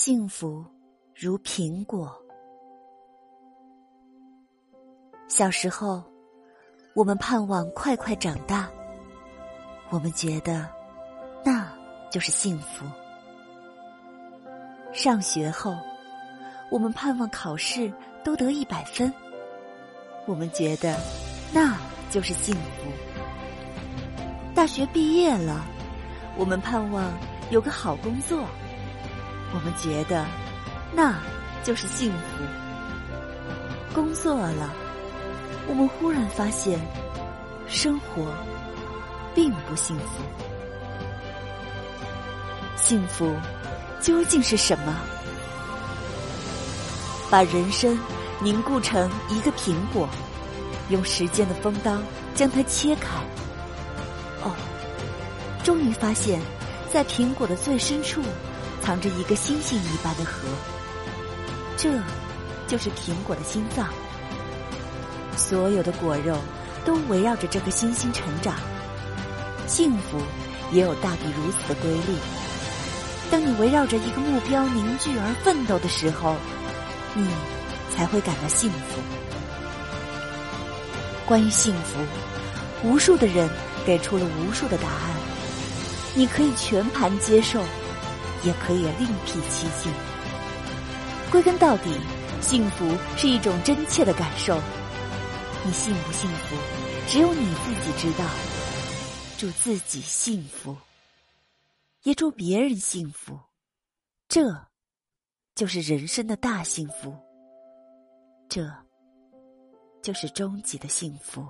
幸福如苹果。小时候，我们盼望快快长大，我们觉得那就是幸福。上学后，我们盼望考试都得一百分，我们觉得那就是幸福。大学毕业了，我们盼望有个好工作。我们觉得，那就是幸福。工作了，我们忽然发现，生活并不幸福。幸福究竟是什么？把人生凝固成一个苹果，用时间的锋刀将它切开。哦，终于发现，在苹果的最深处。藏着一个星星一般的核，这就是苹果的心脏。所有的果肉都围绕着这颗星星成长。幸福也有大抵如此的规律。当你围绕着一个目标凝聚而奋斗的时候，你才会感到幸福。关于幸福，无数的人给出了无数的答案，你可以全盘接受。也可以另辟蹊径。归根到底，幸福是一种真切的感受。你幸不幸福，只有你自己知道。祝自己幸福，也祝别人幸福。这，就是人生的大幸福。这，就是终极的幸福。